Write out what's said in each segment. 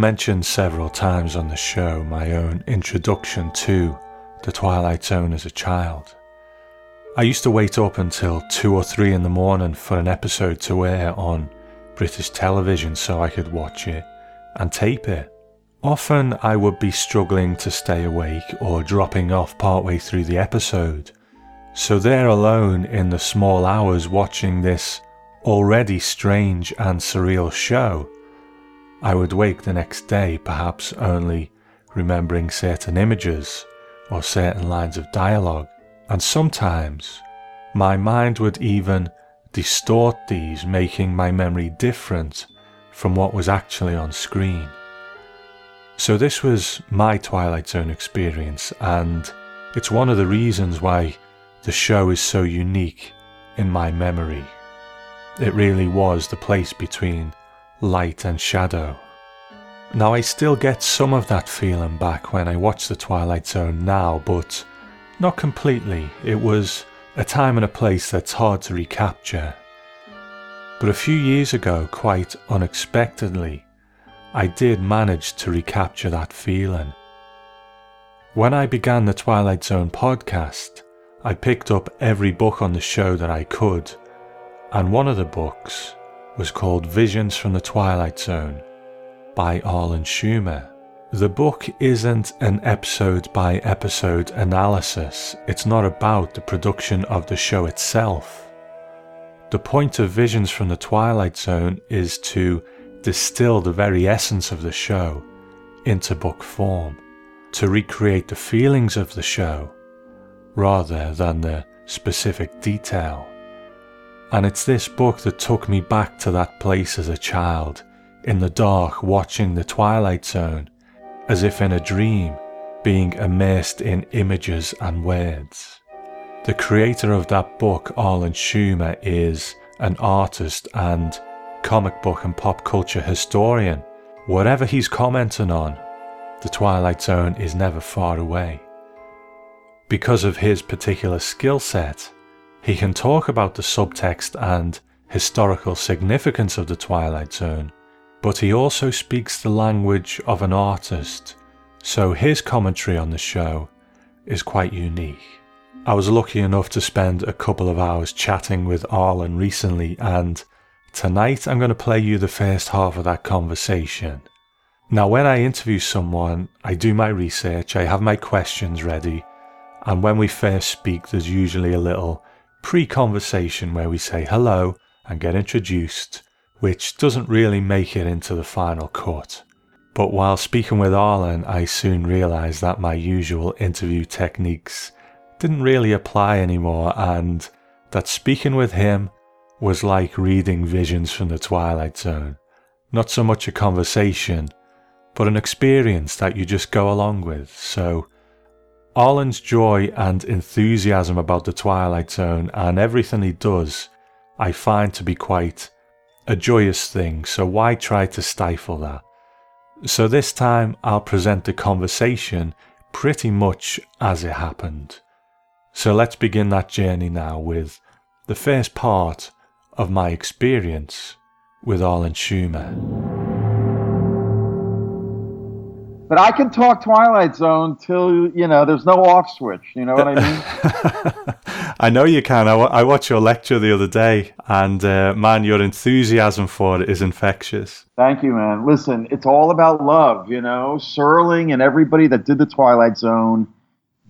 Mentioned several times on the show my own introduction to The Twilight Zone as a child. I used to wait up until 2 or 3 in the morning for an episode to air on British television so I could watch it and tape it. Often I would be struggling to stay awake or dropping off partway through the episode. So there alone in the small hours watching this already strange and surreal show, I would wake the next day perhaps only remembering certain images or certain lines of dialogue, and sometimes my mind would even distort these, making my memory different from what was actually on screen. So, this was my Twilight Zone experience, and it's one of the reasons why the show is so unique in my memory. It really was the place between light and shadow. Now, I still get some of that feeling back when I watch The Twilight Zone now, but not completely. It was a time and a place that's hard to recapture. But a few years ago, quite unexpectedly, I did manage to recapture that feeling. When I began the Twilight Zone podcast, I picked up every book on the show that I could, and one of the books was called Visions from the Twilight Zone by Arlen Schumer. The book isn't an episode by episode analysis, it's not about the production of the show itself. The point of Visions from the Twilight Zone is to distill the very essence of the show into book form, to recreate the feelings of the show rather than the specific detail. And it's this book that took me back to that place as a child, in the dark watching the Twilight Zone, as if in a dream, being immersed in images and words. The creator of that book, Arlen Schumer, is an artist and comic book and pop culture historian. Whatever he's commenting on, the Twilight Zone is never far away. Because of his particular skill set, he can talk about the subtext and historical significance of the Twilight Zone, but he also speaks the language of an artist, so his commentary on the show is quite unique. I was lucky enough to spend a couple of hours chatting with Arlen recently, and Tonight I'm going to play you the first half of that conversation. Now, when I interview someone, I do my research, I have my questions ready, and when we first speak, there's usually a little pre conversation where we say hello and get introduced, which doesn't really make it into the final cut. But while speaking with Arlen, I soon realised that my usual interview techniques didn't really apply anymore, and that speaking with him was like reading visions from the Twilight Zone. Not so much a conversation, but an experience that you just go along with. So, Arlen's joy and enthusiasm about the Twilight Zone and everything he does, I find to be quite a joyous thing, so why try to stifle that? So, this time I'll present the conversation pretty much as it happened. So, let's begin that journey now with the first part of my experience with Arlen Schumer. But I can talk Twilight Zone till, you know, there's no off switch. You know what I mean? I know you can. I, w- I watched your lecture the other day, and uh, man, your enthusiasm for it is infectious. Thank you, man. Listen, it's all about love, you know? Serling and everybody that did the Twilight Zone,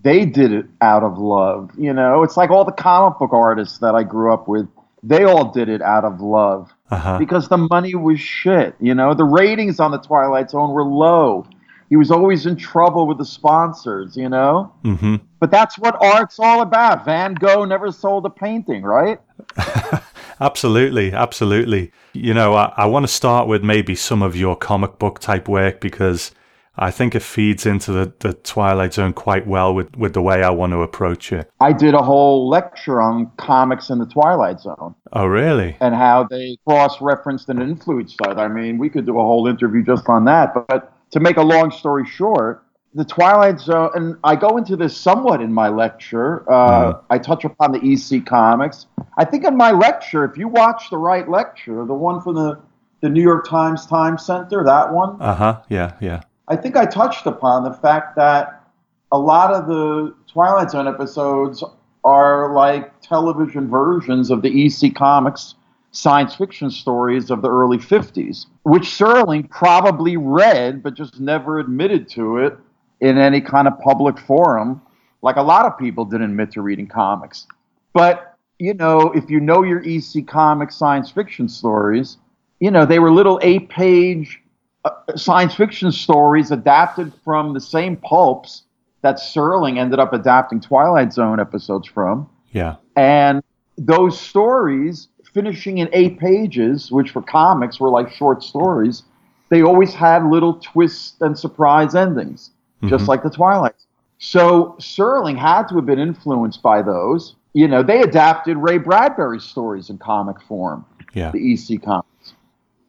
they did it out of love, you know? It's like all the comic book artists that I grew up with they all did it out of love uh-huh. because the money was shit. You know, the ratings on the Twilight Zone were low. He was always in trouble with the sponsors. You know, mm-hmm. but that's what art's all about. Van Gogh never sold a painting, right? absolutely, absolutely. You know, I, I want to start with maybe some of your comic book type work because I think it feeds into the, the Twilight Zone quite well with, with the way I want to approach it. I did a whole lecture on comics in the Twilight Zone. Oh, really? And how they cross referenced and influenced that. I mean, we could do a whole interview just on that. But to make a long story short, the Twilight Zone, and I go into this somewhat in my lecture. Uh, mm. I touch upon the EC comics. I think in my lecture, if you watch the right lecture, the one from the the New York Times Time Center, that one. Uh huh. Yeah, yeah. I think I touched upon the fact that a lot of the Twilight Zone episodes are like television versions of the EC Comics science fiction stories of the early 50s, which Serling probably read but just never admitted to it in any kind of public forum, like a lot of people didn't admit to reading comics. But, you know, if you know your EC Comics science fiction stories, you know, they were little eight page uh, science fiction stories adapted from the same pulps that Serling ended up adapting Twilight Zone episodes from. Yeah. And those stories, finishing in eight pages, which for comics were like short stories, they always had little twists and surprise endings, just Mhm. like the Twilight. So Serling had to have been influenced by those. You know, they adapted Ray Bradbury's stories in comic form Yeah. the EC comics.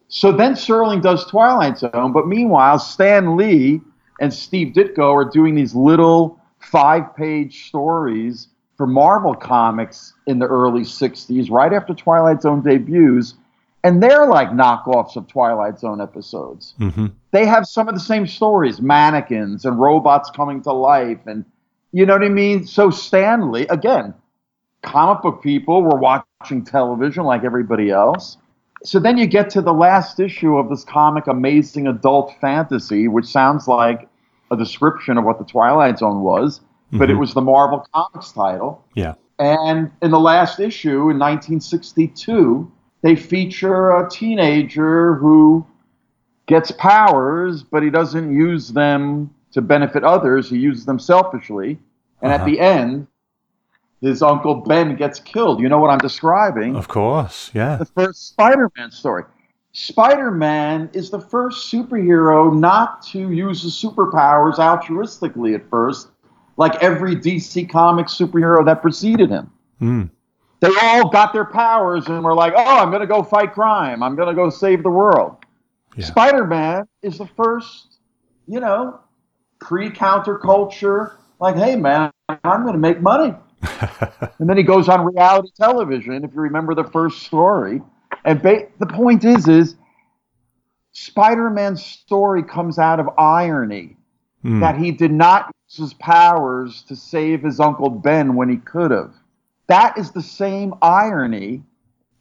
So then Serling does Twilight Zone, but meanwhile, Stan Lee and Steve Ditko are doing these little five page stories for Marvel Comics in the early 60s, right after Twilight Zone debuts. And they're like knockoffs of Twilight Zone episodes. hmm They have some of the same stories mannequins and robots coming to life. And you know what I mean? So, Stan Lee, again, comic book people were watching television like everybody else. So then you get to the last issue of this comic, Amazing Adult Fantasy, which sounds like a description of what the Twilight Zone was, but it Mhm. was the Marvel Comics title. Yeah. And in the last issue in 1962, they feature a teenager who gets powers, but he doesn't use them to benefit others. He uses them selfishly. And Uh-huh. at the end, his uncle Ben gets killed. You know what I'm describing? Of course. Yeah. the first Spider Man story. Spider Man is the first superhero not to use his superpowers altruistically at first, like every DC Comics superhero that preceded him. Mm. They all got their powers and were like, oh, I'm going to go fight crime. I'm going to go save the world. Yeah. Spider Man is the first, you know, pre counterculture, like, hey, man, I'm going to make money. And then he goes on reality television, if you remember the first story. And ba- the point is, is Spider-Man's story comes out of irony Mm. that he did not his powers to save his uncle Ben when he could have. That is the same irony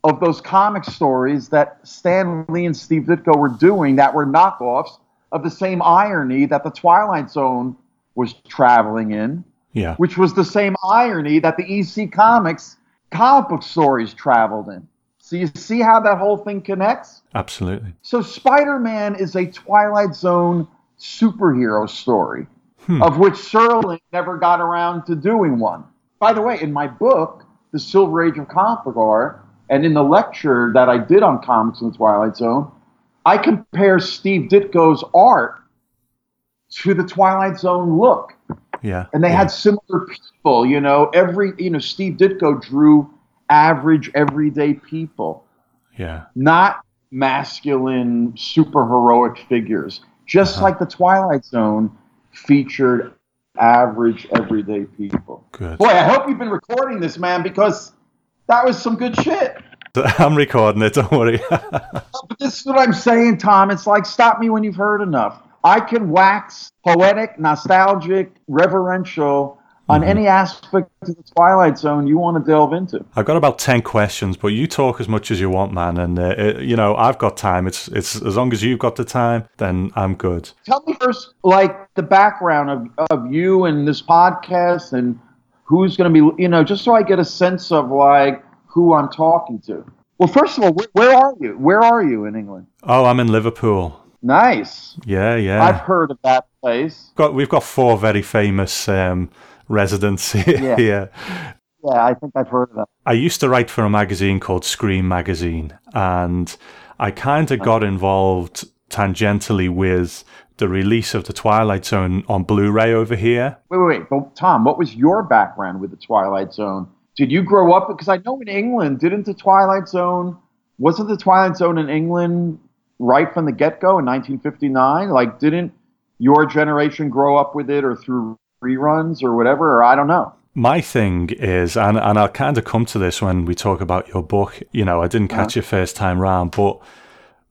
of those comic stories that Stan Lee and Steve Ditko were doing that were knockoffs of the same irony that the Twilight Zone was traveling in Yeah. which was the same irony that the EC Comics comic book stories traveled in. So you see how that whole thing connects? Absolutely. So Spider Man is a Twilight Zone superhero story, Hmm. of which Serling never got around to doing one. By the way, in my book, The Silver Age of Comic and in the lecture that I did on comics in the Twilight Zone, I compare Steve Ditko's art to the Twilight Zone look Yeah. and they yeah. had similar people. You know, every you know Steve Ditko drew average, everyday people, Yeah. not masculine, super heroic figures. Just Uh-huh. like the Twilight Zone featured average, everyday people. Good. Boy, I hope you've been recording this, man, because that was some good shit. I'm recording it. Don't worry. Uh, but this is what I'm saying, Tom. It's like stop me when you've heard enough. I can wax poetic, nostalgic, reverential on Mhm. any aspect of the Twilight Zone you want to delve into. I've got about ten questions, but you talk as much as you want, man. And uh, it, you know, I've got time. It's it's as long as you've got the time, then I'm good. Tell me first, like the background of, of you and this podcast, and who's going to be, you know, just so I get a sense of like who I'm talking to. Well, first of all, where, where are you? Where are you in England? Oh, I'm in Liverpool. Nice. Yeah, yeah. I've heard of that place. got we've got four very famous um, residents here. Yeah. here. Yeah, I think I've heard of that. I used to write for a magazine called Scream Magazine, and I kind of got involved tangentially with the release of the Twilight Zone on Blu-ray over here. Wait, wait, wait. But Tom, what was your background with the Twilight Zone? Did you grow up? Because I know in England, didn't the Twilight Zone, wasn't the Twilight Zone in England right from the get go in 1959? Like, didn't your generation grow up with it or through reruns or whatever? Or I don't know. My thing is, and, and I'll kind of come to this when we talk about your book. You know, I didn't uh-huh. catch it first time round, but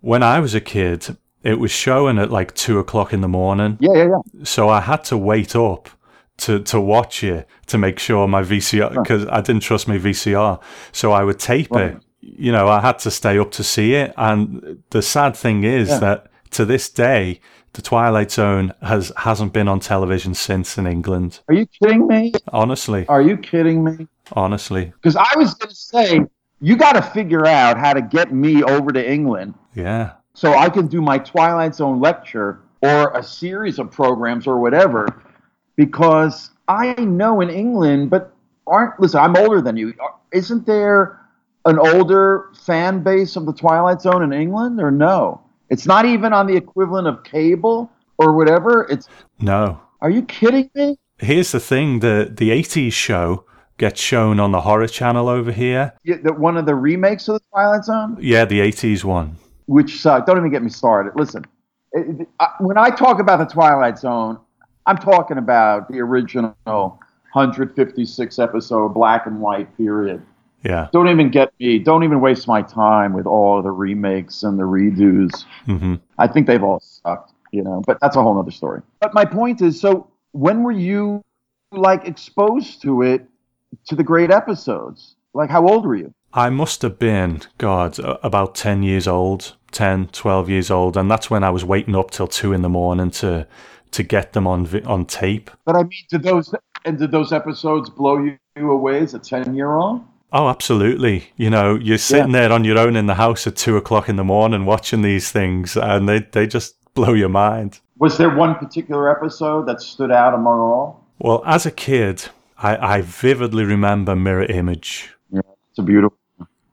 When I was a kid, it was showing at like two o'clock in the morning. Yeah, yeah, yeah. So I had to wait up to, to watch it to make sure my VCR, because I didn't trust my VCR. So I would tape Right. it. You know, I had to stay up to see it. And the sad thing is Yeah. that to this day, the Twilight Zone has hasn't been on television since in England. Are you kidding me? Honestly, Are you kidding me? honestly, Because I was going to say, you got to figure out how to get me over to England yeah, so I can do my Twilight Zone lecture or a series of programs or whatever. Because I know in England, but aren't, listen, I'm older than you. Isn't there an older fan base of the Twilight Zone in England or no? It's not even on the equivalent of cable or whatever. It's, no. are you kidding me? Here's the thing: the the '80s show gets shown on the Horror Channel over here. Yeah, the, one of the remakes of the Twilight Zone? Yeah, the '80s one. which sucked. Don't even get me started. Listen, it- it- I- when I talk about the Twilight Zone, I'm talking about the original 156 episode black and white period. Yeah. Don't even get me. Don't even waste my time with all the remakes and the redos. hmm I think they've all sucked, you know. But that's a whole other story. But my point is, so when were you like exposed to it, to the great episodes? Like, how old were you? I must have been, God, about 10 years old, 10, 12 years old. And that's when I was waiting up till two in the morning to, to get them on, on tape. But I mean, did those and did those episodes blow you away as a ten year old? Oh, absolutely. You know, you're sitting there on your own in the house at two o'clock in the morning watching these things and they, they just blow your mind. Was there one particular episode that stood out among all? Well, as a kid, I, I vividly remember Mirror Image. Yeah, it's a beautiful.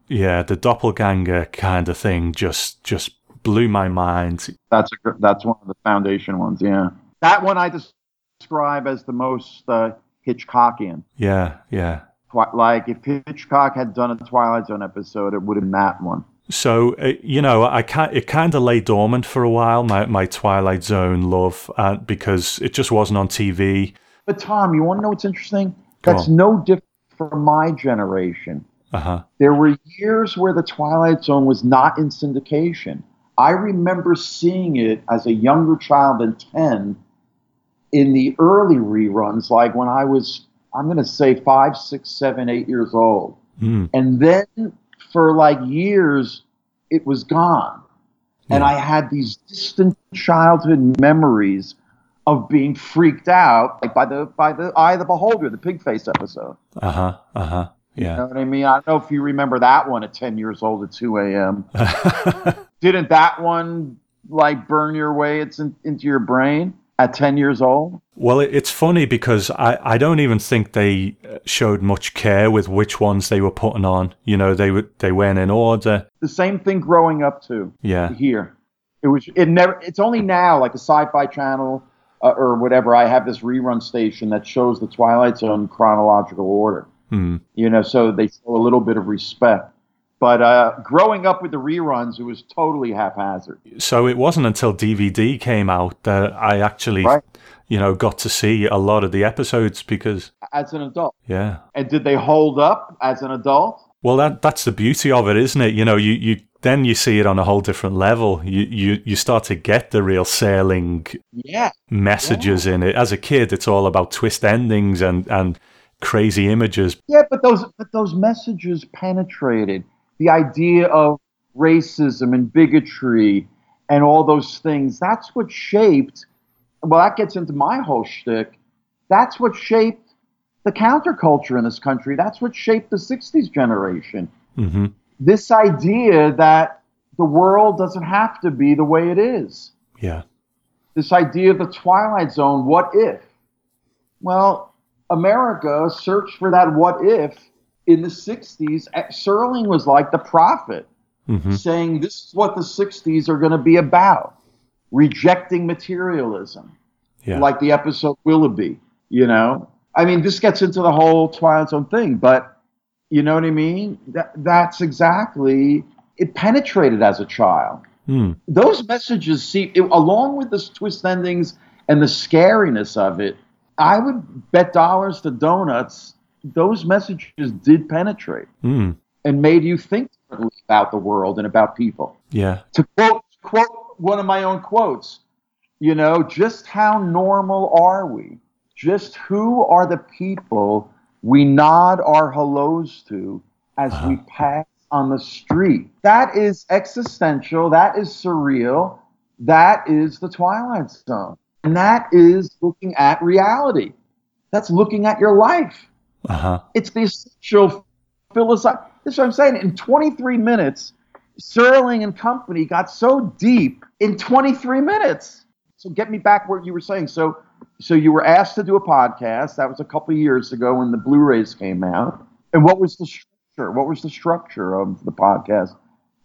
Yeah, the doppelganger kind of thing just just blew my mind. That's a that's one of the foundation ones. Yeah, that one I des- describe as the most uh, Hitchcockian. Yeah, yeah. Like if Hitchcock had done a Twilight Zone episode, it would have been that one. So uh, you know, I can it kind of lay dormant for a while. My my Twilight Zone love, uh, because it just wasn't on TV. But Tom, you want to know what's interesting? That's on. no different from my generation. Uh huh. There were years where the Twilight Zone was not in syndication. I remember seeing it as a younger child than 10 in the early reruns, like when I was, I'm going to say five, six, seven, eight years old. Mm, And then for like years, it was gone. And I had these distant childhood memories of being freaked out like, by the by the Eye of the Beholder, the pig face episode. uh huh. Uh huh. You Yeah. know what I mean? I don't know if you remember that one at 10 years old at 2 a.m. Didn't that one like burn your way it's in, into your brain at 10 years old? well, it's funny because I I don't even think they uh, showed much care with which ones they were putting on. You know, they were they weren't in order. The same thing growing up too Yeah. here. It was it never it's only now like the sci-fi channel uh, or whatever I have this rerun station that shows the Twilight Zone chronological order. Hmm. You know, so they show a little bit of respect. But uh, growing up with the reruns, it was totally haphazard. So it wasn't until DVD came out that I actually, Right. you know, got to see a lot of the episodes because, as an adult. yeah. And did they hold up as an adult? Well, that that's the beauty of it, isn't it? You know, you, you then you see it on a whole different level. You you you start to get the real Serling Yeah. messages in it. As a kid, it's all about twist endings and and crazy images. Yeah, but those but those messages penetrated the idea of racism and bigotry and all those things. That's what shaped. Well, that gets into my whole shtick. That's what shaped the counterculture in this country. That's what shaped the '60s generation. hmm This idea that the world doesn't have to be the way it is. Yeah. this idea of the twilight zone what if well america searched for that what if in the 60s Uh, serling was like the prophet hmm saying this is what the 60s are going to be about rejecting materialism Yeah. like the episode willoughby you know i mean this gets into the whole twilight zone thing but you know what i mean that, that's exactly it penetrated as a child Mm. those messages see it, along with the twist endings and the scariness of it i would bet dollars to donuts those messages did penetrate Mm. and made you think about the world and about people. Yeah. To quote quote one of my own quotes, you know, just how normal are we? Just who are the people we nod our hellos to as we pass on the street? That is existential. That is surreal. That is the Twilight Zone. And that is looking at reality. That's looking at your life. Uh huh. It's the essential philosophy. This is what I'm saying. In 23 minutes, Serling and company got so deep in 23 minutes. So get me back where you were saying. So, so you were asked to do a podcast. That was a couple years ago when the Blu-rays came out. And what was the structure? What was the structure of the podcast?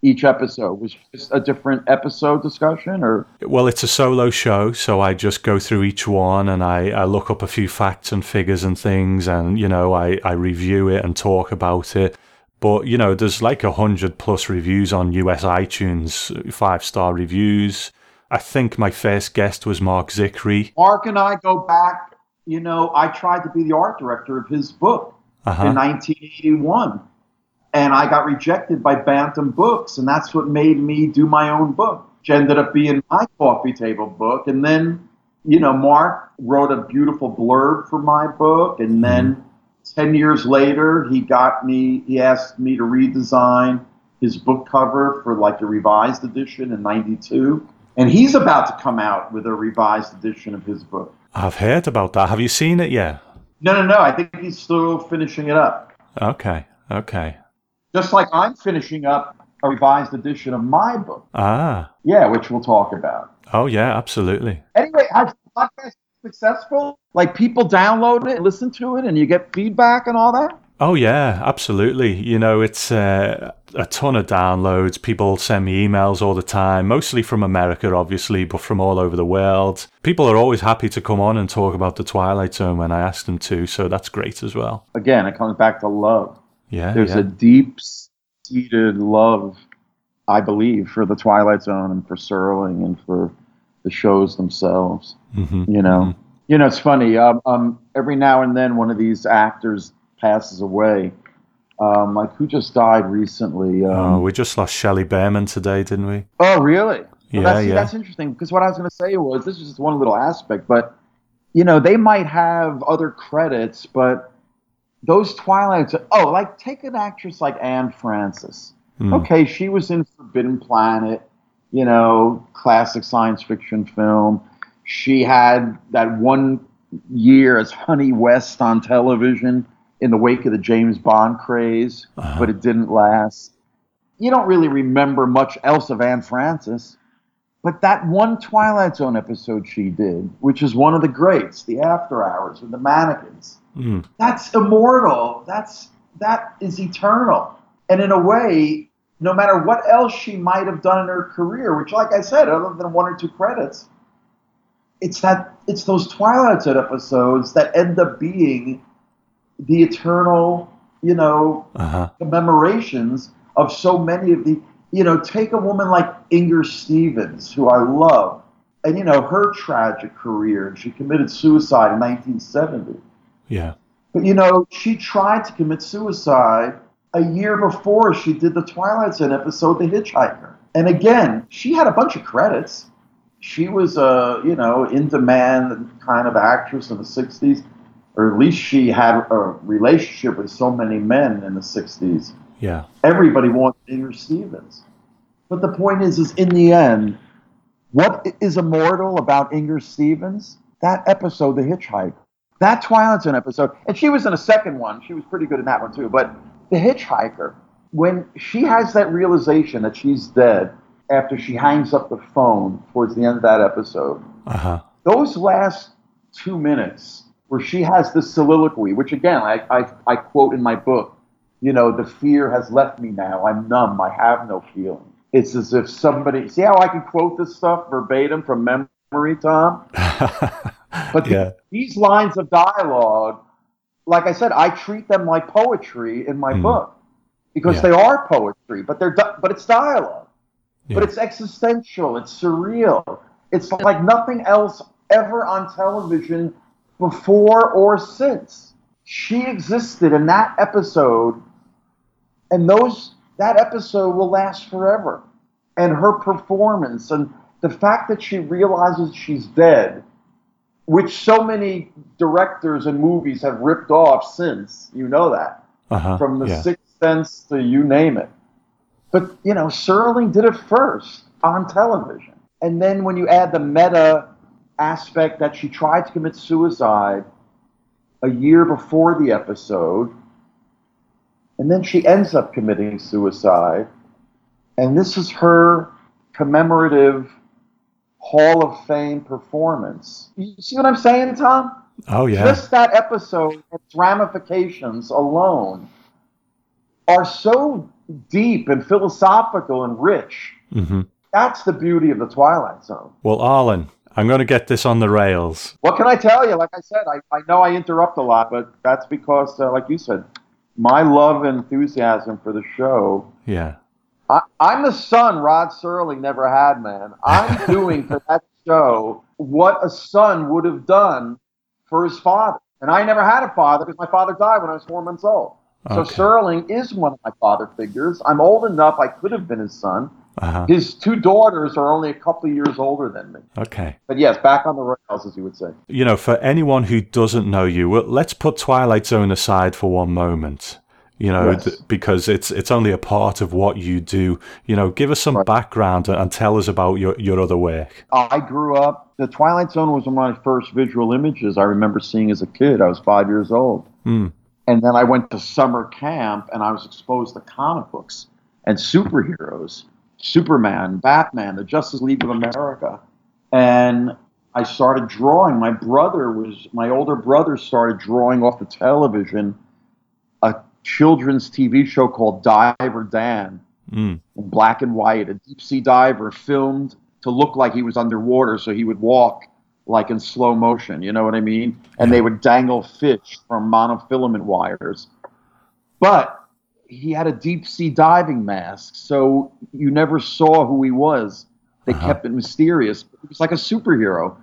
Each episode was just a different episode discussion, or Well, it's a solo show, so I just go through each one and I, I look up a few facts and figures and things, and you know, I, I review it and talk about it. But you know, there's like a hundred plus reviews on US iTunes, five star reviews. I think my first guest was Marc Zicree. Mark and I go back. You know, I tried to be the art director of his book Uh-huh. in 1981. And I got rejected by Bantam Books, and that's what made me do my own book, which ended up being my coffee table book. And then, you know, Mark wrote a beautiful blurb for my book. And then 10 years later, he got me, he asked me to redesign his book cover for like a revised edition in 92. And he's about to come out with a revised edition of his book. I've heard about that. Have you seen it yet? No, no, no. I think he's still finishing it up. Okay, okay. Just like I'm finishing up a revised edition of my book. Ah, Yeah, which we'll talk about. oh yeah, absolutely. Anyway, has the podcast been successful? Like people download it, listen to it, and you get feedback and all that? Oh yeah, absolutely. You know, it's uh, a ton of downloads. People send me emails all the time, mostly from America, obviously, but from all over the world. People are always happy to come on and talk about the Twilight Zone when I ask them to, so that's great as well. Again, it comes back to love. Yeah, There's yeah. a deep seated love, I believe, for the Twilight Zone and for Serling and for the shows themselves. Mhm. You know, you know, it's funny. Um, um, every now and then, one of these actors passes away. Um, like who just died recently? Um, Oh, we just lost Shelley Berman today, didn't we? Oh, really? Well, Yeah, that's, yeah. that's interesting because what I was going to say was this is just one little aspect, but you know they might have other credits, but those Twilights. Oh, like take an actress like Anne Francis. Mm. Okay, she was in Forbidden Planet, you know, classic science fiction film. She had that one year as Honey West on television in the wake of the James Bond craze, Uh-huh. but it didn't last. You don't really remember much else of Anne Francis, but that one Twilight Zone episode she did, which is one of the greats, the After Hours with the mannequins Mm. that's immortal. That's that is eternal. And in a way, no matter what else she might have done in her career, which, like I said, other than one or two credits, it's that it's those Twilight Zone episodes that end up being the eternal, you know, Uh-huh. commemorations of so many of the, you know, take a woman like Inger Stevens, who I love, and you know her tragic career, and she committed suicide in 1970. Yeah. But you know, she tried to commit suicide a year before she did the Twilight Zone episode, The Hitchhiker. And again, she had a bunch of credits. She was a, you know, in demand kind of actress in the 60s, or at least she had a relationship with so many men in the 60s. Yeah. Everybody wanted Inger Stevens. But the point is, is in the end, what is immortal about Inger Stevens? That episode, The Hitchhiker. That Twilight Zone episode, and she was in a second one. She was pretty good in that one too. But The Hitchhiker, when she has that realization that she's dead after she hangs up the phone towards the end of that episode, Uh-huh. those last two minutes where she has this soliloquy, which again I, I, I quote in my book, you know, the fear has left me now. I'm numb. I have no feeling. It's as if somebody see how I can quote this stuff verbatim from memory, Tom? But yeah. these lines of dialogue, like I said, I treat them like poetry in my Hmm. book because Yeah. they are poetry, but they're but it's dialogue. Yeah. But it's existential, it's surreal. It's like nothing else ever on television before or since. She existed in that episode, and those that episode will last forever. And her performance and the fact that she realizes she's dead, which so many directors and movies have ripped off since, you know that, Uh-huh. from The yeah. Sixth Sense to you name it. But, you know, Serling did it first on television. And then when you add the meta aspect that she tried to commit suicide a year before the episode, and then she ends up committing suicide. And this is her commemorative Hall of Fame performance. You see what I'm saying, Tom? Oh yeah. Just that episode, its ramifications alone are so deep and philosophical and rich. hmm That's the beauty of the Twilight Zone. Well, Arlen, I'm going to get this on the rails. What can I tell you? Like I said, I, I know I interrupt a lot, but that's because, uh, like you said, my love and enthusiasm for the show. Yeah. I, I'm the son Rod Serling never had, man. I'm doing for that show what a son would have done for his father. And I never had a father because my father died when I was four months old. So Okay. Serling is one of my father figures. I'm old enough I could have been his son. Uh-huh. His two daughters are only a couple of years older than me. Okay. But yes, back on the rails, as you would say. You know, for anyone who doesn't know you, well, let's put Twilight Zone aside for one moment. You know, Yes. th- because it's it's only a part of what you do. You know, give us some Right. background and, tell us about your, your other work. I grew up. The Twilight Zone was one of my first visual images I remember seeing as a kid. I was five years old. Hmm. And then I went to summer camp and I was exposed to comic books and superheroes Superman, Batman, the Justice League of America. And I started drawing. My brother was, my older brother started drawing off the television children's TV show called Diver Dan Mm. in black and white, a deep sea diver filmed to look like he was underwater so he would walk like in slow motion, you know what I mean? And they would dangle fish from monofilament wires. But he had a deep sea diving mask, so you never saw who he was. They Uh-huh. kept it mysterious. He was like a superhero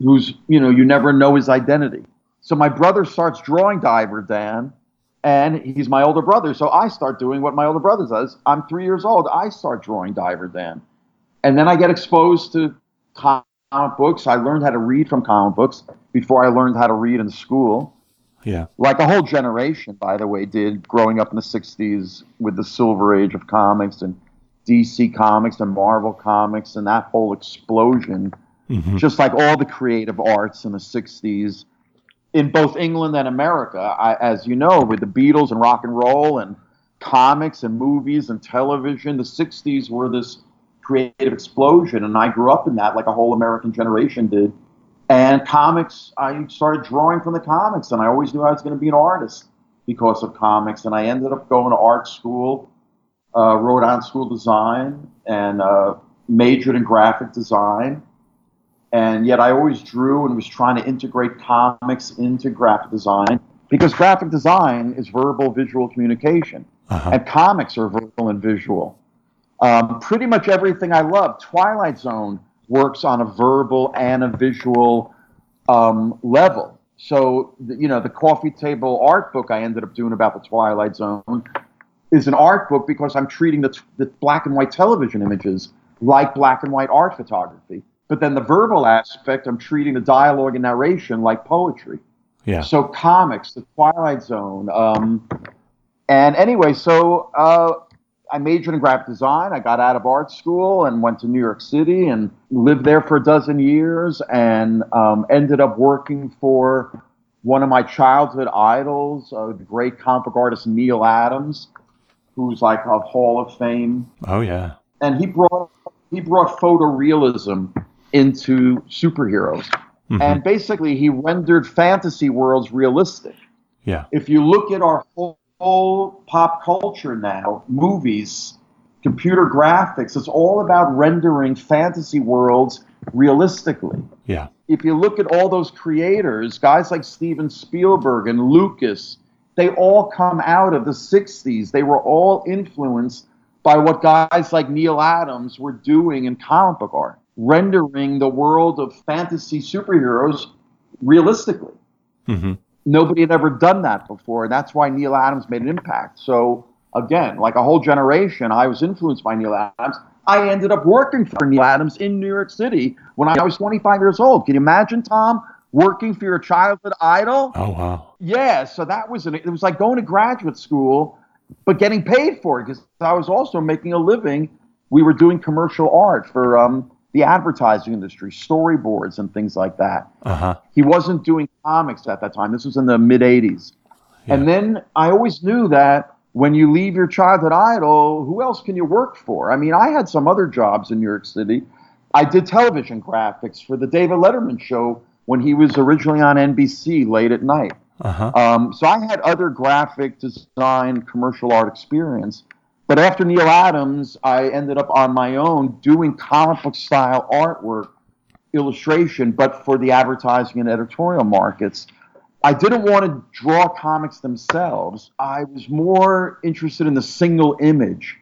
who's, you know, you never know his identity. So my brother starts drawing Diver Dan, and he's my older brother. So I start doing what my older brother does. I'm three years old. I start drawing Diver Dan. And then I get exposed to comic books. I learned how to read from comic books before I learned how to read in school. Yeah. Like a whole generation, by the way, did growing up in the 60s with the silver age of comics and DC comics and Marvel comics and that whole explosion hmm just like all the creative arts in the 60s in both England and America, I, as you know, with the Beatles and rock and roll and comics and movies and television, the 60s were this creative explosion. And I grew up in that like a whole American generation did. And comics, I started drawing from the comics, and I always knew I was going to be an artist because of comics. And I ended up going to art school, uh, Rhode Island School of Design, and uh, majored in graphic design and yet I always drew and was trying to integrate comics into graphic design because graphic design is verbal visual communication Uh-huh. and comics are verbal and visual. Um, pretty much everything I love, Twilight Zone works on a verbal and a visual um, level. So, the- you know, the coffee table art book I ended up doing about the Twilight Zone is an art book because I'm treating the, the black and white television images like black and white art photography. But then the verbal aspect, I'm treating the dialogue and narration like poetry. Yeah. So comics, the Twilight Zone. Um, and anyway, so uh, I majored in graphic design. I got out of art school and went to New York City and lived there for a dozen years and um, ended up working for one of my childhood idols, uh, the great comic artist Neal Adams, who's like a Hall of Fame Oh yeah. and he brought he brought photorealism into superheroes. Mhm. And basically he rendered fantasy worlds realistic. Yeah. If you look at our whole, whole pop culture now, movies, computer graphics, it's all about rendering fantasy worlds realistically. Yeah. If you look at all those creators, guys like Steven Spielberg and Lucas, they all come out of the 60s. They were all influenced by what guys like Neal Adams were doing in comic book art, rendering the world of fantasy superheroes realistically. hmm Nobody had ever done that before, and that's why Neal Adams made an impact. So again, like a whole generation, I was influenced by Neal Adams. I ended up working for Neal Adams in New York City when I was 25 years old. Can you imagine, Tom, working for your childhood idol? Oh wow. Yeah, so that was an, it was like going to graduate school, but getting paid for it because I was also making a living. We were doing commercial art for um, the advertising industry, storyboards and things like that. Uh-huh. He wasn't doing comics at that time. This was in the mid 80s. Yeah. And then I always knew that when you leave your childhood idol, who else can you work for? I mean, I had some other jobs in New York City. I did television graphics for the David Letterman show when he was originally on NBC late at night. Uh-huh. Um, so I had other graphic design, commercial art experience. But after Neal Adams, I ended up on my own doing comic book style artwork, illustration, but for the advertising and editorial markets. I didn't want to draw comics themselves. I was more interested in the single image.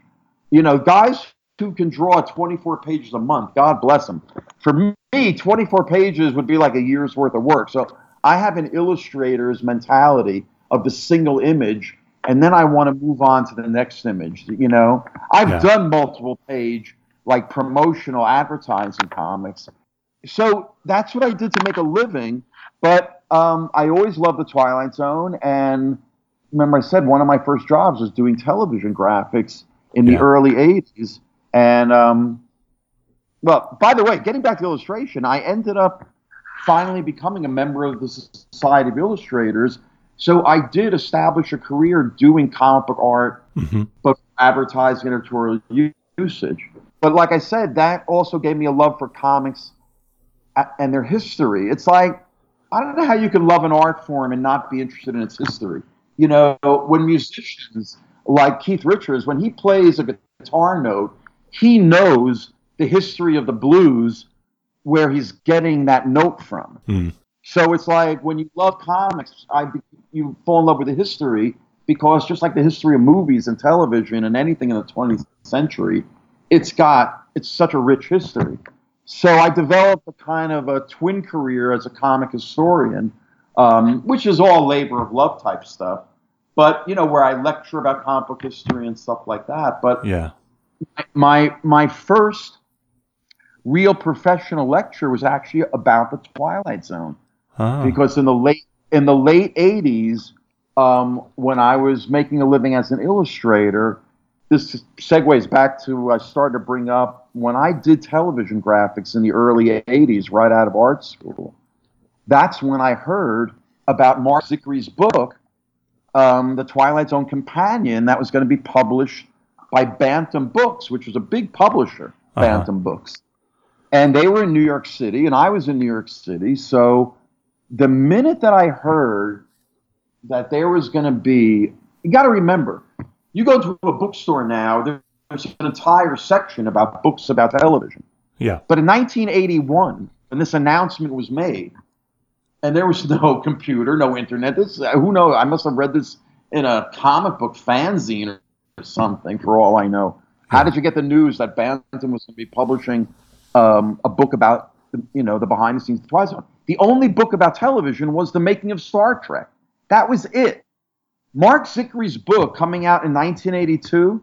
You know, guys who can draw 24 pages a month, God bless them. For me, 24 pages would be like a year's worth of work. So I have an illustrator's mentality of the single image, and then I want to move on to the next image. You know, I've Yeah. done multiple page, like promotional advertising comics. So that's what I did to make a living. But um, I always loved the Twilight Zone, and remember I said one of my first jobs was doing television graphics in the Yeah. early '80s. And um, well, by the way, getting back to illustration, I ended up finally becoming a member of the Society of Illustrators. So I did establish a career doing comic book art, hmm but advertising editorial usage. But like I said, that also gave me a love for comics and their history. It's like I don't know how you can love an art form and not be interested in its history. You know, when musicians like Keith Richards, when he plays a guitar note, he knows the history of the blues where he's getting that note from. Mm. So it's like when you love comics, I you fall in love with the history because just like the history of movies and television and anything in the 20th century, it's got it's such a rich history. So I developed a kind of a twin career as a comic historian, um, which is all labor of love type stuff. But you know where I lecture about comic book history and stuff like that. But Yeah. my my first real professional lecture was actually about the Twilight Zone Ah. because in the late in the late 80s um, when i was making a living as an illustrator this segues back to i started to bring up when i did television graphics in the early 80s right out of art school that's when i heard about mark zicree's book um, the twilight zone companion that was going to be published by bantam books which was a big publisher Uh-huh. bantam books and they were in New York City, and I was in New York City. So the minute that I heard that there was going to be, you got to remember, you go to a bookstore now, there's an entire section about books about television. Yeah. But in 1981, when this announcement was made, and there was no computer, no internet, this who knows? I must have read this in a comic book fanzine or something, for all I know. How did you get the news that Bantam was going to be publishing um, a book about, you know, the behind the scenes of Twilight Zone? The only book about television was the making of Star Trek. That was it. Marc Zicree's book, coming out in 1982,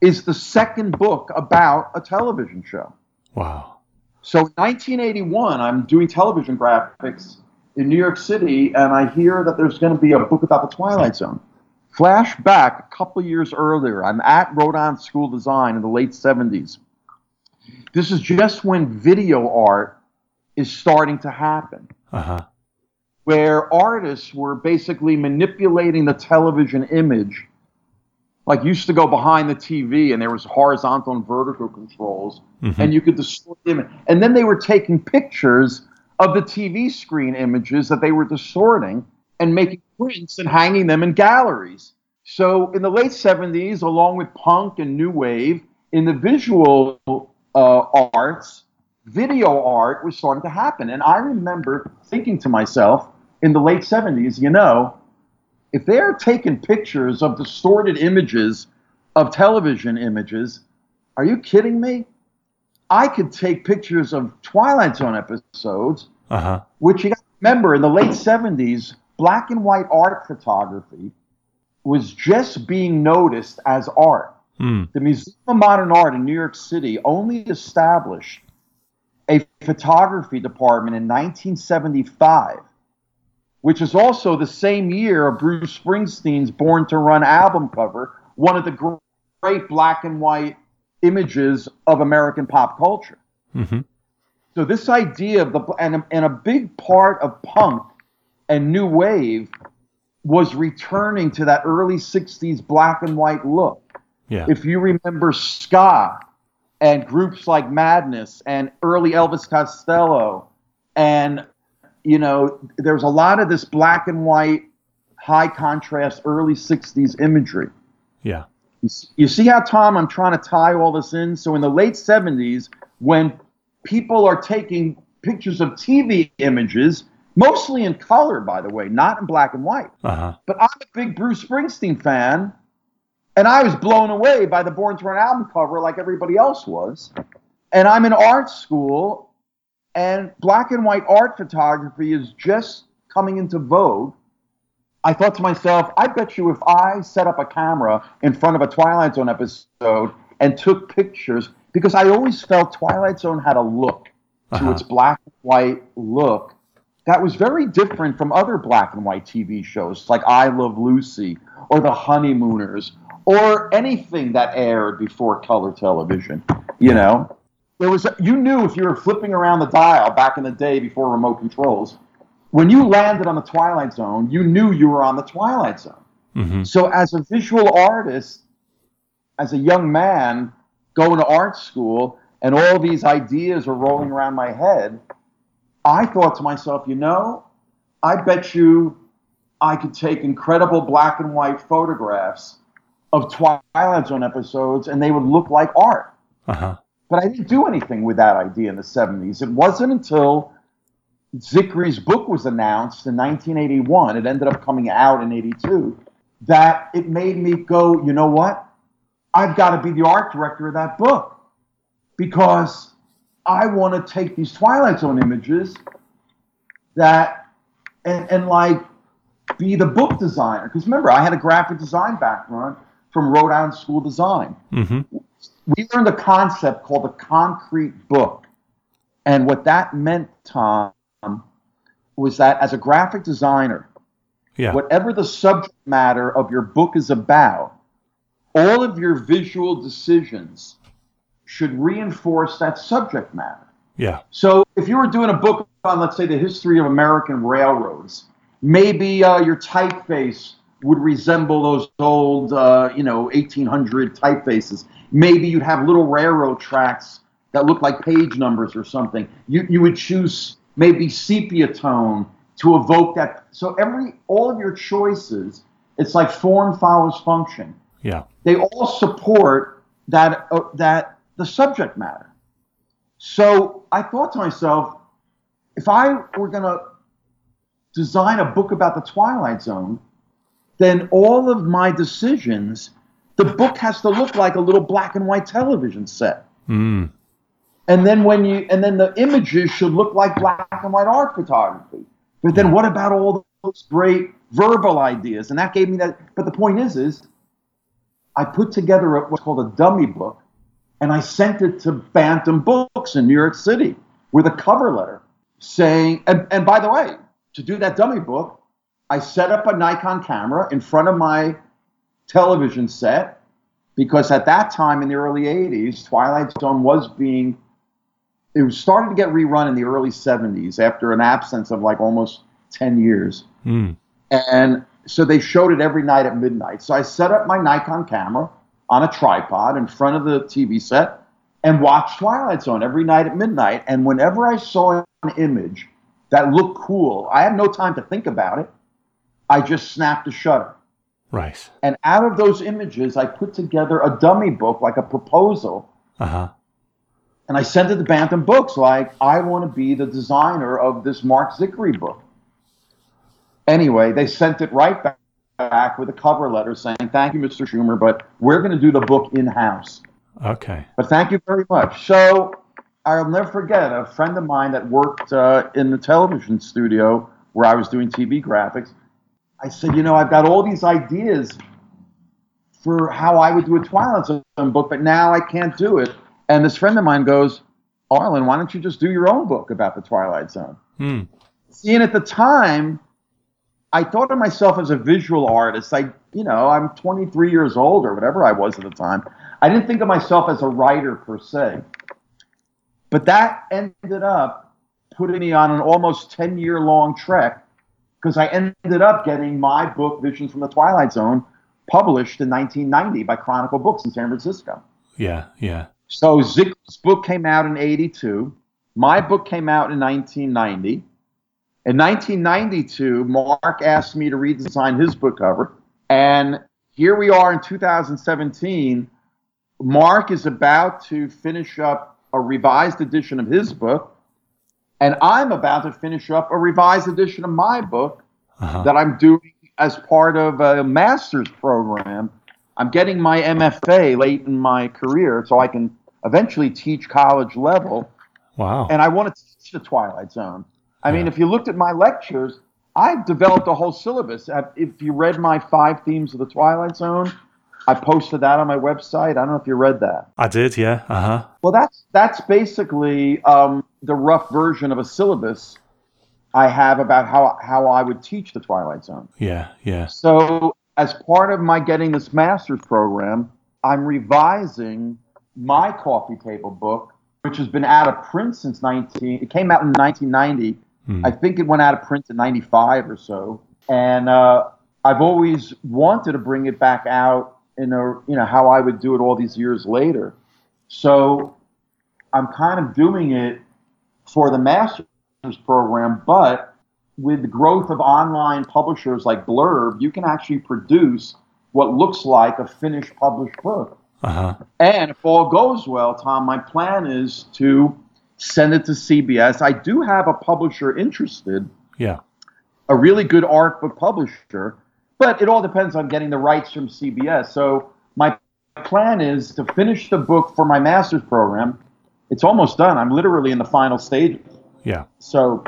is the second book about a television show. Wow. So in 1981, I'm doing television graphics in New York City, and I hear that there's going to be a book about the Twilight Zone. Flashback a couple years earlier, I'm at Rhode Island School of Design in the late 70s. This is just when video art is starting to happen, Uh huh. where artists were basically manipulating the television image. Like used to go behind the TV, and there was horizontal and vertical controls, Mhm. and you could distort the image. And then they were taking pictures of the TV screen images that they were distorting and making prints and hanging them in galleries. So in the late 70s, along with punk and new wave, in the visual uh, arts, video art was starting to happen. And I remember thinking to myself in the late 70s, you know, if they're taking pictures of distorted images of television images, are you kidding me? I could take pictures of Twilight Zone episodes, Uh huh. which you got to remember in the late 70s, black and white art photography was just being noticed as art. Mm. The Museum of Modern Art in New York City only established a photography department in 1975, which is also the same year of Bruce Springsteen's Born to Run album cover, one of the great black and white images of American pop culture. hmm So this idea of the and a, and a big part of punk and new wave was returning to that early '60s black and white look. Yeah. If you remember ska and groups like Madness and early Elvis Costello, and you know, there's a lot of this black and white, high contrast early '60s imagery. yeah. You see how, Tom, I'm trying to tie all this in? So, in the late 70s, when people are taking pictures of TV images, mostly in color, by the way, not in black and white, Uh huh. but I'm a big Bruce Springsteen fan, and I was blown away by the Born to Run album cover like everybody else was. And I'm in art school, and black and white art photography is just coming into vogue. I thought to myself, I bet you if I set up a camera in front of a Twilight Zone episode and took pictures, because I always felt Twilight Zone had a look to Uh-huh. its black and white look that was very different from other black and white TV shows like I Love Lucy or The Honeymooners or anything that aired before color television. You know, there was you knew if you were flipping around the dial back in the day before remote controls, when you landed on the Twilight Zone, you knew you were on the Twilight Zone. hmm So as a visual artist, as a young man going to art school, and all these ideas are rolling around my head, I thought to myself, you know, I bet you I could take incredible black and white photographs of Twilight Zone episodes and they would look like art. Uh huh. But I didn't do anything with that idea in the 70s. It wasn't until Zicree's book was announced in 1981, it ended up coming out in 82, that it made me go, you know what? I've got to be the art director of that book because I want to take these Twilight Zone images that, and, and like be the book designer. Because remember, I had a graphic design background from Rhode Island School of Design hmm we learned a concept called the concrete book. And what that meant, Tom, was that as a graphic designer, Yeah. whatever the subject matter of your book is about, all of your visual decisions should reinforce that subject matter. Yeah. So if you were doing a book on, let's say, the history of American railroads, maybe uh, your typeface would resemble those old, uh, you know, 1800 typefaces. Maybe you'd have little railroad tracks that look like page numbers or something. You, you would choose maybe sepia tone to evoke that. So every all of your choices, it's like form follows function Yeah. they all support that uh, that the subject matter. So I thought to myself, if I were going to design a book about the Twilight Zone, then all of my decisions, the book has to look like a little black and white television set. Mm. And then when you and then the images should look like black and white art photography. But then what about all those great verbal ideas? And that gave me that. But the point is, is I put together a, what's called a dummy book, and I sent it to Bantam Books in New York City with a cover letter saying. And, and by the way, to do that dummy book, I set up a Nikon camera in front of my television set because at that time in the early 80s, Twilight Zone was being it was starting to get rerun in the early 70s after an absence of like almost 10 years. Mm. And so they showed it every night at midnight. So I set up my Nikon camera on a tripod in front of the TV set and watched Twilight Zone every night at midnight. And whenever I saw an image that looked cool, I had no time to think about it. I just snapped a shutter. Right. And out of those images, I put together a dummy book, like a proposal, Uh huh. and I sent it to Bantam Books, like, I want to be the designer of this Marc Zicree book. Anyway, they sent it right back, back with a cover letter saying, Thank you, Mr. Schumer, but we're going to do the book in house. Okay. But thank you very much. So I'll never forget a friend of mine that worked uh, in the television studio where I was doing TV graphics. I said, You know, I've got all these ideas for how I would do a Twilight Zone book, but now I can't do it. And this friend of mine goes, Arlen, why don't you just do your own book about the Twilight Zone? Hmm. See, and at the time, I thought of myself as a visual artist. I, you know, I'm 23 years old or whatever I was at the time. I didn't think of myself as a writer per se. But that ended up putting me on an almost 10 year long trek because I ended up getting my book, Visions from the Twilight Zone, published in 1990 by Chronicle Books in San Francisco. Yeah, yeah. So Zicree's book came out in 82. My book came out in 1990. In 1992, Marc asked me to redesign his book cover. And here we are in 2017. Marc is about to finish up a revised edition of his book. And I'm about to finish up a revised edition of my book Uh-huh. that I'm doing as part of a master's program. I'm getting my MFA late in my career so I can eventually teach college level. Wow. And I want to teach the Twilight Zone. I mean, if you looked at my lectures, I've developed a whole syllabus. If you read my five themes of the Twilight Zone, I posted that on my website. I don't know if you read that. I did, yeah. Uh huh. Well, that's that's basically um, the rough version of a syllabus I have about how how I would teach the Twilight Zone. Yeah, yeah. So, as part of my getting this master's program, I'm revising my coffee table book, which has been out of print since 19. It came out in 1990. Hmm. I think it went out of print in 95 or so. And uh, I've always wanted to bring it back out in a, you know, how I would do it all these years later. So I'm kind of doing it for the master's program, but with the growth of online publishers like Blurb, you can actually produce what looks like a finished published book. Uh huh. And if all goes well, Tom, my plan is to send it to CBS. I do have a publisher interested, Yeah. a really good art book publisher, but it all depends on getting the rights from CBS. So my plan is to finish the book for my master's program. It's almost done. I'm literally in the final stages. Yeah. So,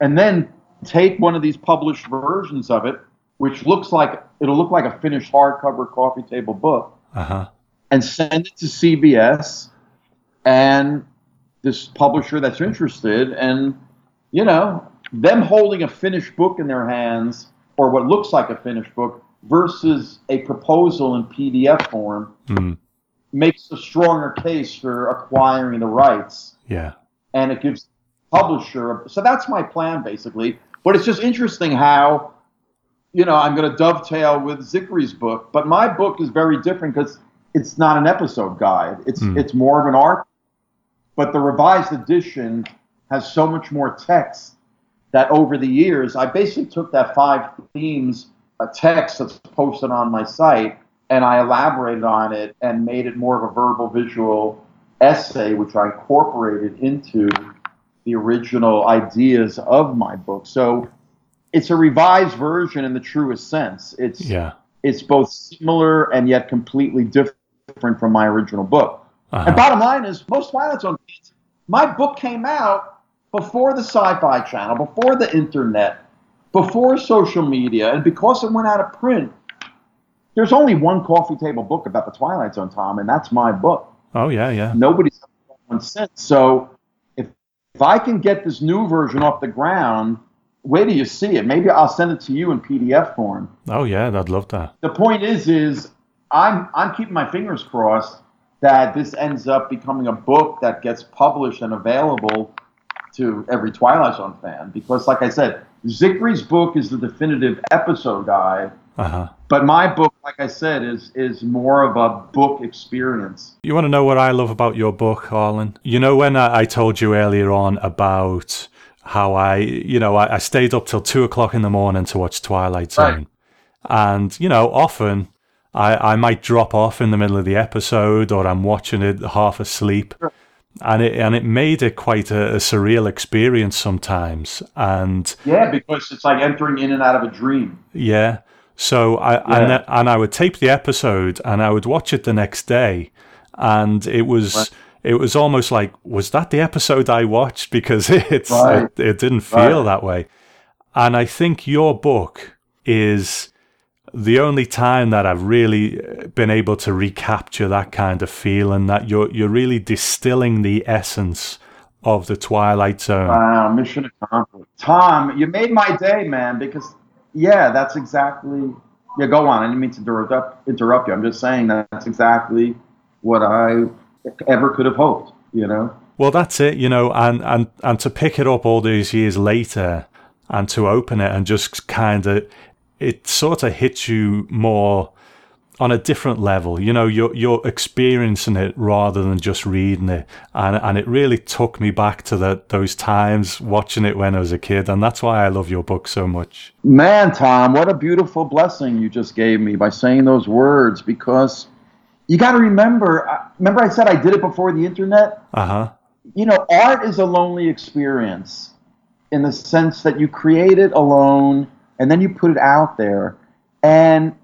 and then take one of these published versions of it, which looks like it'll look like a finished hardcover coffee table book, Uh huh. and send it to CBS and this publisher that's interested, and you know, them holding a finished book in their hands or what looks like a finished book versus a proposal in PDF form Mm. Makes a stronger case for acquiring the rights Yeah. and it gives publisher. So that's my plan basically. But it's just interesting how, you know, I'm going to dovetail with Zicree's book, but my book is very different because it's not an episode guide. It's Hmm. it's more of an art. But the revised edition has so much more text that over the years, I basically took that five themes, a text that's posted on my site, and I elaborated on it and made it more of a verbal visual essay, which I incorporated into the original ideas of my book. So it's a revised version in the truest sense. It's Yeah. it's both similar and yet completely different from my original book. Uh-huh. And bottom line is, most Twilight Zone fans, my book came out before the Sci-Fi Channel, before the internet, before social media, and because it went out of print. There's only one coffee table book about the Twilight Zone, Tom, and that's my book. Oh yeah, yeah. Nobody's done one since. So if if I can get this new version off the ground, where do you see it. Maybe I'll send it to you in PDF form. Oh yeah, I'd love that. The point is, is I'm I'm keeping my fingers crossed that this ends up becoming a book that gets published and available to every Twilight Zone fan. Because, like I said, Zicree's book is the definitive episode guide, Uh huh. but my book, like I said, is is more of a book experience. You want to know what I love about your book, Arlen? You know, when I, I told you earlier on about how I, you know, I, I stayed up till two o'clock in the morning to watch Twilight Zone. Right. And, you know, often I, I might drop off in the middle of the episode or I'm watching it half asleep. And it, and it made it quite a, a surreal experience sometimes. And Yeah, because it's like entering in and out of a dream. yeah. So I and, Yeah. then, and I would tape the episode and I would watch it the next day, and it was Right. it was almost like was that the episode I watched because it's Right. it, it didn't feel Right. that way, and I think your book is the only time that I've really uh, been able to recapture that kind of feeling that you're you're really distilling the essence of the Twilight Zone. Wow, mission accomplished. Tom, you made my day, man, because yeah, that's exactly yeah, go on. I didn't mean to interrupt interrupt you. I'm just saying that's exactly what I ever could have hoped, you know. Well, that's it, you know, and and and to pick it up all these years later and to open it and just kind of it sort of hits you more on a different level. You know, you're you're experiencing it rather than just reading it, and and it really took me back to that those times watching it when I was a kid, and that's why I love your book so much. Man, Tom, what a beautiful blessing you just gave me by saying those words. Because you got to remember, remember I said I did it before the internet. Uh huh. You know, art is a lonely experience in the sense that you create it alone and then you put it out there, and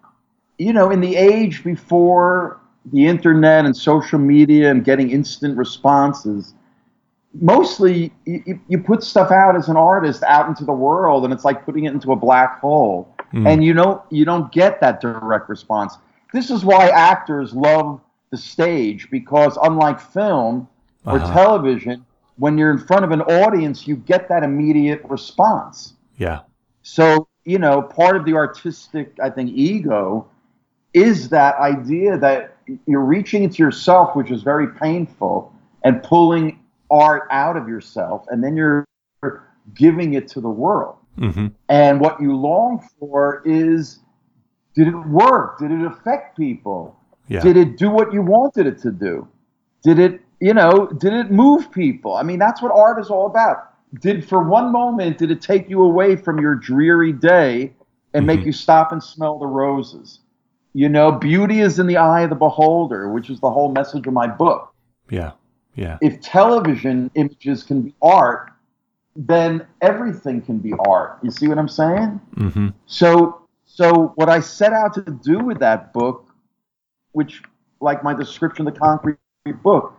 you know, in the age before the internet and social media and getting instant responses, mostly you, you, put stuff out as an artist out into the world and it's like putting it into a black hole mm. and you don't you don't get that direct response this is why actors love the stage because unlike film or uh-huh. television when you're in front of an audience you get that immediate response yeah so you know part of the artistic i think ego is that idea that you're reaching into yourself, which is very painful, and pulling art out of yourself, and then you're giving it to the world. Mm-hmm. And what you long for is did it work? Did it affect people? Yeah. Did it do what you wanted it to do? Did it, you know, did it move people? I mean, that's what art is all about. Did for one moment did it take you away from your dreary day and mm-hmm. make you stop and smell the roses? You know, beauty is in the eye of the beholder, which is the whole message of my book. Yeah. Yeah. If television images can be art, then everything can be art. You see what I'm saying? Mm-hmm. So, so what I set out to do with that book, which, like my description of the concrete book,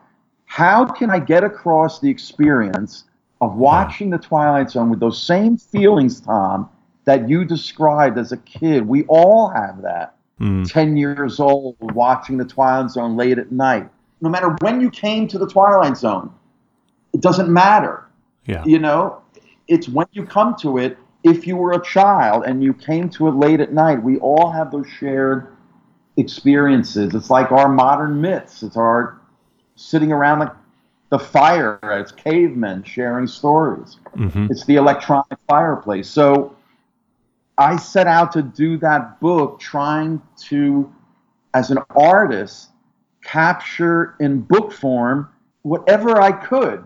how can I get across the experience of watching yeah. the Twilight Zone with those same feelings, Tom, that you described as a kid? We all have that mm. 10 years old watching the Twilight Zone late at night. No matter when you came to the Twilight Zone, it doesn't matter. Yeah. You know, it's when you come to it, if you were a child and you came to it late at night, we all have those shared experiences. It's like our modern myths. It's our sitting around the, the fire as cavemen sharing stories. Mm-hmm. It's the electronic fireplace. So I set out to do that book trying to, as an artist, capture in book form whatever I could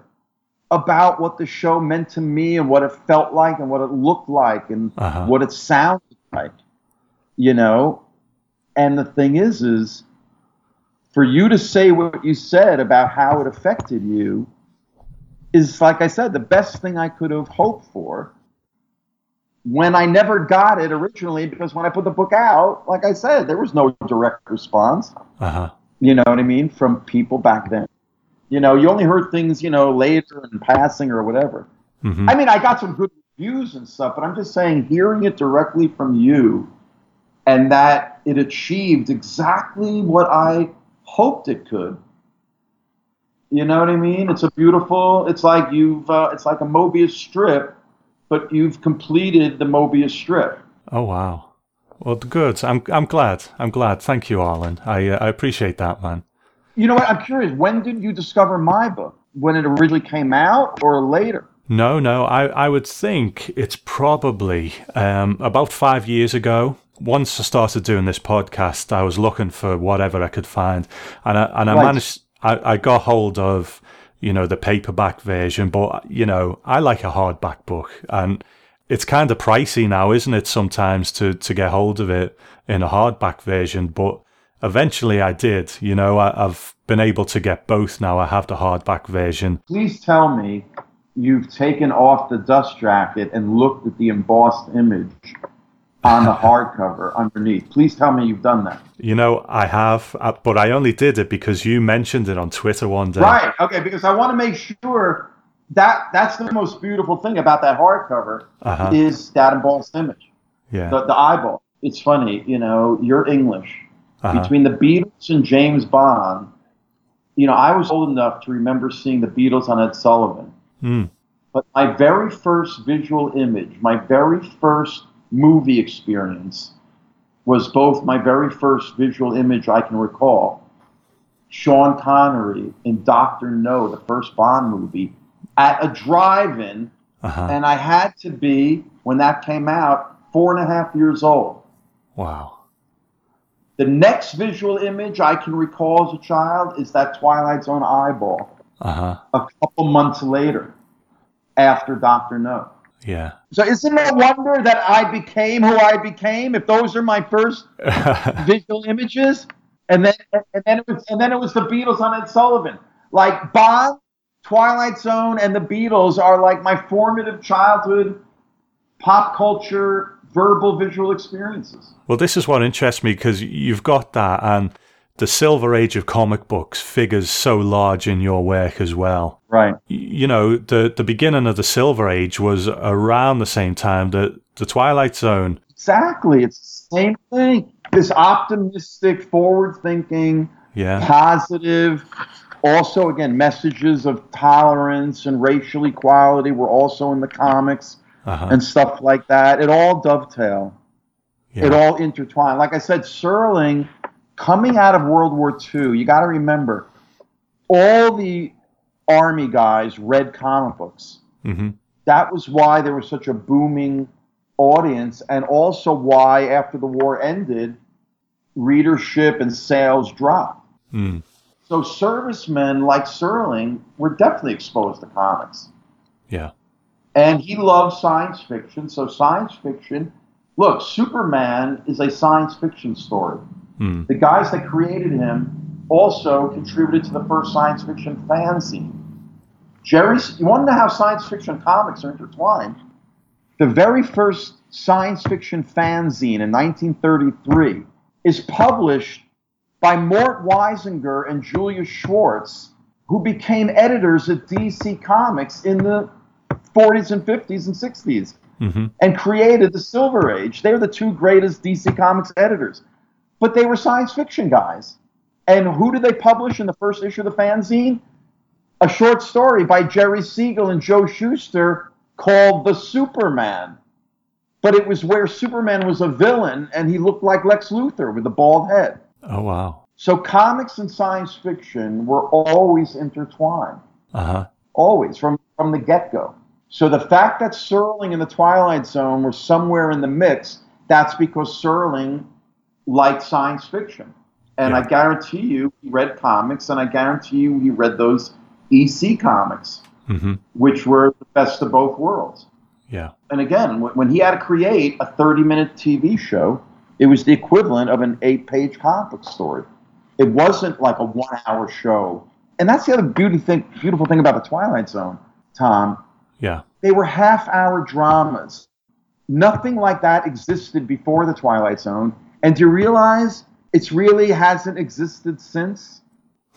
about what the show meant to me and what it felt like and what it looked like and uh-huh. what it sounded like. You know? And the thing is, is for you to say what you said about how it affected you is, like I said, the best thing I could have hoped for when I never got it originally because when I put the book out, like I said, there was no direct response. Uh-huh. You know what I mean? From people back then. You know, you only heard things, you know, later in passing or whatever. Mm-hmm. I mean, I got some good reviews and stuff, but I'm just saying, hearing it directly from you and that it achieved exactly what I hoped it could. You know what I mean? It's a beautiful. It's like you've. Uh, it's like a Mobius strip but you've completed the Mobius strip. Oh wow! Well, good. I'm I'm glad. I'm glad. Thank you, Arlen. I uh, I appreciate that, man. You know what? I'm curious. When did you discover my book? When it originally came out, or later? No, no. I I would think it's probably um, about five years ago. Once I started doing this podcast, I was looking for whatever I could find, and I and I right. managed. I, I got hold of you know, the paperback version. But, you know, I like a hardback book and it's kind of pricey now, isn't it? Sometimes to, to get hold of it in a hardback version. But eventually I did, you know, I, I've been able to get both now. I have the hardback version. Please tell me you've taken off the dust jacket and looked at the embossed image on the hardcover underneath. Please tell me you've done that. You know, I have, uh, but I only did it because you mentioned it on Twitter one day. Right. Okay. Because I want to make sure that that's the most beautiful thing about that hardcover uh-huh. is that embossed image. Yeah. The, the eyeball. it's funny, you know, you're English. Uh-huh. Between the Beatles and James Bond, you know, I was old enough to remember seeing the Beatles on Ed Sullivan. Mm. But my very first visual image, my very first movie experience, was both my very first visual image I can recall. Sean Connery in Doctor No, the first Bond movie, at a drive-in, Uh-huh. and I had to be when that came out four and a half years old. Wow. The next visual image I can recall as a child is that Twilight Zone eyeball Uh-huh. a couple months later after Doctor No. Yeah. So isn't it a wonder that I became who I became? If those are my first visual images, and then and then it was and then it was the Beatles on Ed Sullivan. Like Bond, Twilight Zone, and the Beatles are like my formative childhood pop culture verbal visual experiences. Well, this is what interests me because you've got that, and the silver age of comic books figures so large in your work as well. Right. You know, the the beginning of the silver age was around the same time that the Twilight Zone. Exactly. It's the same thing. This optimistic, forward thinking, Yeah. positive. Also, again, messages of tolerance and racial equality were also in the comics Uh-huh. and stuff like that. It all dovetail. yeah. It all intertwined. Like I said, Serling, coming out of World War II, you got to remember, all the army guys read comic books. hmm That was why there was such a booming audience, and also why, after the war ended, readership and sales dropped. Mm. So servicemen like Serling were definitely exposed to comics. Yeah. And he loved science fiction. So science fiction, look, Superman is a science fiction story. Mm. The guys that created him also contributed to the first science fiction fanzine. Jerry, you want to know how science fiction comics are intertwined? The very first science fiction fanzine in 1933 is published by Mort Weisinger and Julius Schwartz, who became editors at DC Comics in the 40s and 50s and 60s hmm and created the Silver Age. They were the two greatest DC Comics editors, but they were science fiction guys. And who did they publish in the first issue of the fanzine? A short story by Jerry Siegel and Joe Shuster called The Superman. But it was where Superman was a villain and he looked like Lex Luthor with a bald head. Oh wow. So comics and science fiction were always intertwined Uh huh. always from from the get-go so the fact that serling and the twilight zone were somewhere in the mix that's because serling liked science fiction. And Yeah. i guarantee you he read comics and i guarantee you he read those ec comics hmm which were the best of both worlds. Yeah. and again when when he had to create a 30 minute tv show it was the equivalent of an eight page comic story. It wasn't like a one hour show. And that's the other beauty thing, beautiful thing about the twilight zone tom. Yeah. they were half hour dramas. Nothing like that existed before the twilight zone and do you realize it's really hasn't existed since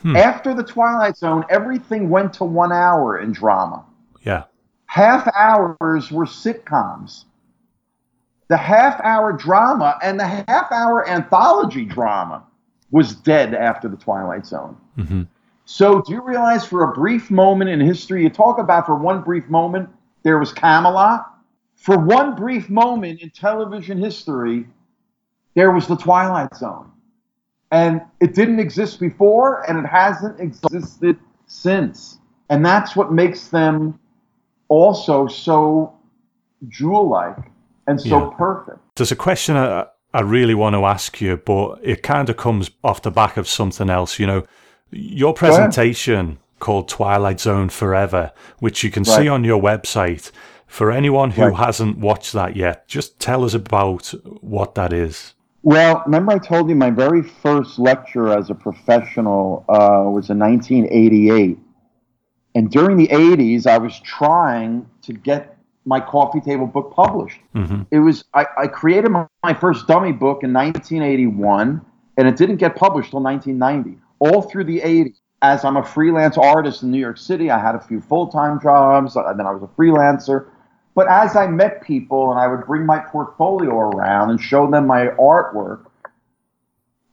Hmm. after the twilight zone everything went to one hour in drama Yeah. half hours were sitcoms. The half hour drama and the half hour anthology drama was dead after the Twilight Zone. hmm So, do you realize for a brief moment in history, you talk about for one brief moment, there was Camelot? For one brief moment in television history, there was the Twilight Zone. And it didn't exist before, and it hasn't existed since. And that's what makes them also so jewel like and so Yeah. perfect. There's a question I, I really want to ask you, but it kind of comes off the back of something else. You know, your presentation called Twilight Zone Forever, which you can see on your website. For anyone who Right. hasn't watched that yet, just tell us about what that is. Well, remember I told you my very first lecture as a professional uh, was in 1988. And during the 80s, I was trying to get my coffee table book published. hmm It was I, I created my, my first dummy book in 1981, and it didn't get published till 1990. All through the 80s, as I'm a freelance artist in New York City, I had a few full-time jobs, and then I was a freelancer. But as I met people and I would bring my portfolio around and show them my artwork,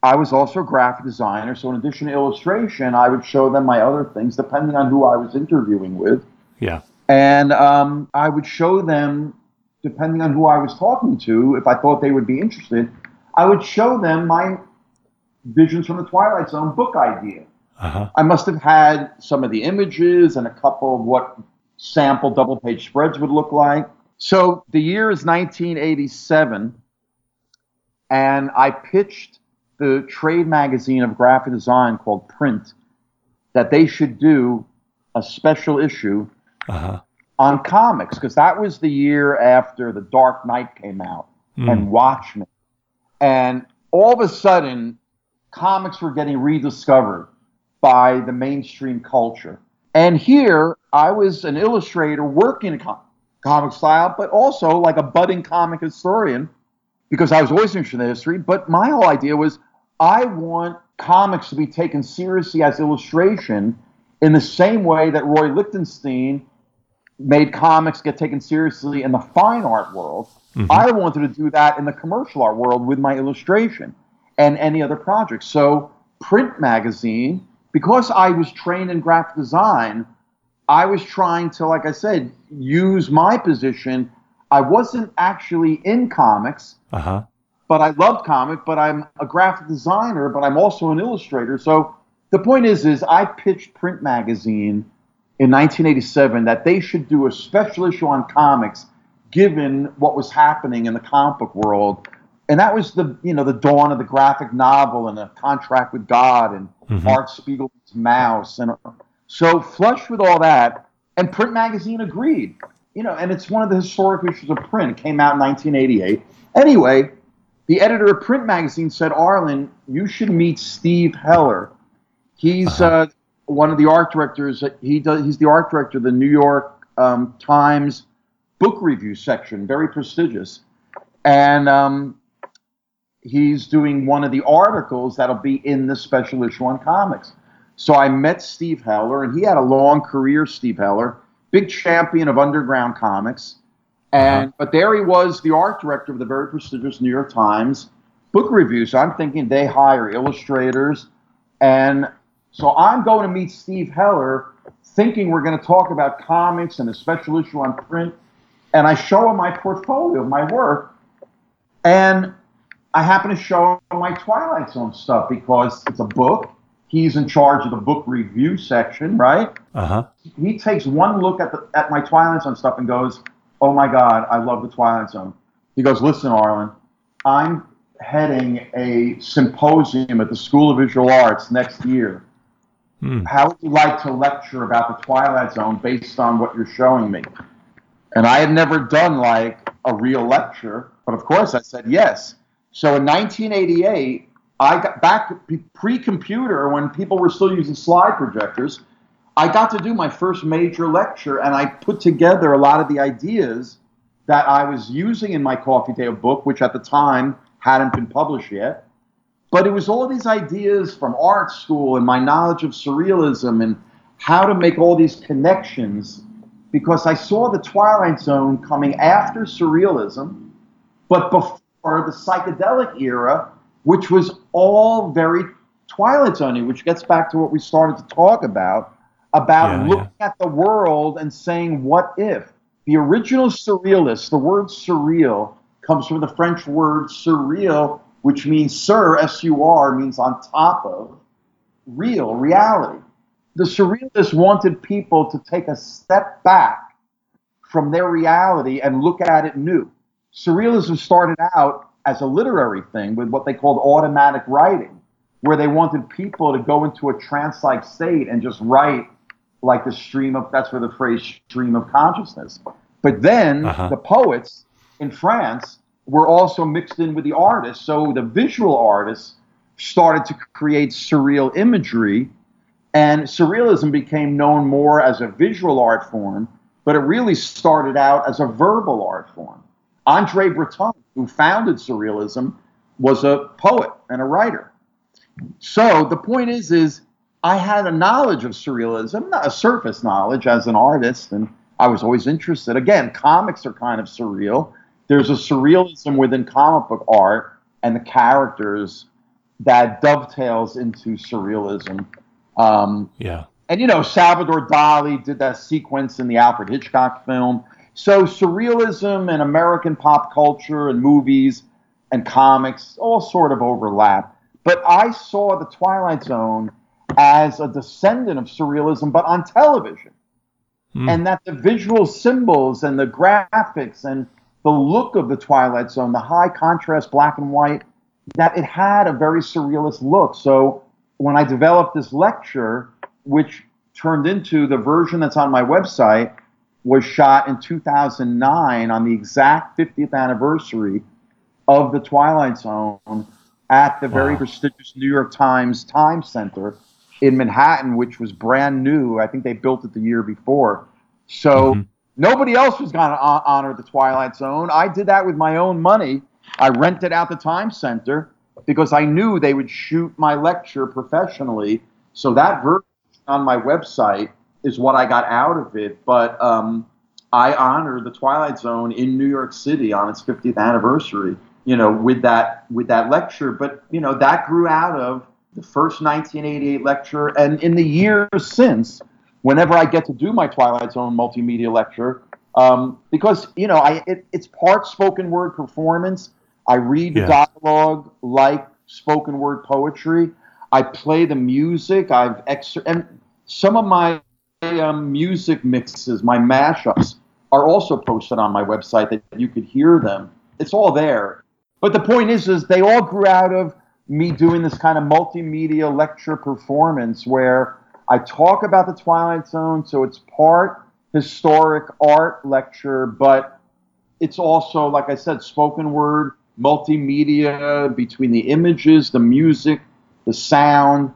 I was also a graphic designer. So in addition to illustration, I would show them my other things depending on who I was interviewing with. Yeah. And um, I would show them, depending on who I was talking to, if I thought they would be interested, I would show them my Visions from the Twilight Zone book idea. Uh-huh. I must have had some of the images and a couple of what sample double page spreads would look like. So the year is 1987, and I pitched the trade magazine of graphic design called Print that they should do a special issue Uh-huh. on comics because that was the year after The Dark Knight came out Mm. and Watchmen. And all of a sudden, comics were getting rediscovered by the mainstream culture. And here, I was an illustrator working in com- comic style, but also like a budding comic historian because I was always interested in history. But my whole idea was I want comics to be taken seriously as illustration in the same way that Roy Lichtenstein made comics get taken seriously in the fine art world. Mm-hmm. I wanted to do that in the commercial art world with my illustration and any other projects. So, print magazine, because I was trained in graphic design, I was trying to, like I said, use my position. I wasn't actually in comics, Uh-huh. but I loved comic, but I'm a graphic designer, but I'm also an illustrator. So the point is, is I pitched Print Magazine in 1987 that they should do a special issue on comics, given what was happening in the comic book world. And that was the, you know, the dawn of the graphic novel and a contract with God and Art Spiegel's Maus. And so flush with all that, and Print Magazine agreed. You know, and it's one of the historic issues of print. It came out in 1988. Anyway, the editor of Print Magazine said, Arlen, you should meet Steve Heller. He's uh, one of the art directors. He does. He's the art director of the New York um, Times book review section, very prestigious, and um, he's doing one of the articles that'll be in the special issue on comics. So I met Steve Heller, and he had a long career. Steve Heller, big champion of underground comics, and uh-huh. but there he was, the art director of the very prestigious New York Times book review. So I'm thinking they hire illustrators, and so I'm going to meet Steve Heller, thinking we're going to talk about comics and a special issue on print. And I show him my portfolio my work, and I happen to show him my Twilight Zone stuff because it's a book. He's in charge of the book review section, right? Uh-huh. he takes one look at the at my Twilight Zone stuff and goes, "Oh my God, I love the Twilight Zone." He goes, "Listen, Arlen, I'm heading a symposium at the School of Visual Arts next year. Hmm. How would you like to lecture about the Twilight Zone based on what you're showing me?" And I had never done like a real lecture, but of course I said yes. So in 1988, I got back pre-computer when people were still using slide projectors. I got to do my first major lecture, and I put together a lot of the ideas that I was using in my Coffee Table book, which at the time hadn't been published yet. But it was all these ideas from art school and my knowledge of surrealism and how to make all these connections because I saw the Twilight Zone coming after surrealism, but before the psychedelic era, which was all very Twilight Zone, which gets back to what we started to talk about, about Yeah, looking at the world and saying, what if? The original surrealists, the word surreal comes from the French word surreal, which means sur, S-U-R, means on top of, real, reality. The surrealists wanted people to take a step back from their reality and look at it new. Surrealism started out as a literary thing with what they called automatic writing, where they wanted people to go into a trance like state and just write like the stream of that's where the phrase stream of consciousness. But then Uh-huh. the poets in France were also mixed in with the artists. So the visual artists started to create surreal imagery, and surrealism became known more as a visual art form, but it really started out as a verbal art form. Andre Breton, who founded surrealism, was a poet and a writer. So the point is, is I had a knowledge of surrealism, not a surface knowledge as an artist, and I was always interested. Again, comics are kind of surreal. There's a surrealism within comic book art and the characters that dovetails into surrealism. Um, yeah. And you know, Salvador Dali did that sequence in the Alfred Hitchcock film. So surrealism and American pop culture and movies and comics all sort of overlap. But I saw the Twilight Zone as a descendant of surrealism, but on television. Mm. And that the visual symbols and the graphics and the look of the Twilight Zone, the high contrast black and white, that it had a very surrealist look. So when I developed this lecture, which turned into the version that's on my website, was shot in 2009 on the exact 50th anniversary of the Twilight Zone at the very wow. prestigious New York Times Time Center in Manhattan, which was brand new. I think they built it the year before. So mm-hmm. nobody else was going to honor the Twilight Zone. I did that with my own money. I rented out the Time Center because I knew they would shoot my lecture professionally. So that version on my website is what I got out of it. But um, I honor the Twilight Zone in New York City on its 50th anniversary. You know, with that with that lecture. But you know, that grew out of the first 1988 lecture, and in the years since, whenever I get to do my Twilight Zone multimedia lecture, um, because you know, I it, it's part spoken word performance. I read yeah. dialogue like spoken word poetry. I play the music. I've ex- and some of my um, music mixes, my mashups, are also posted on my website that you could hear them. It's all there. But the point is, is they all grew out of me doing this kind of multimedia lecture performance where I talk about the Twilight Zone, so it's part historic art lecture, but it's also, like I said, spoken word, multimedia between the images, the music, the sound.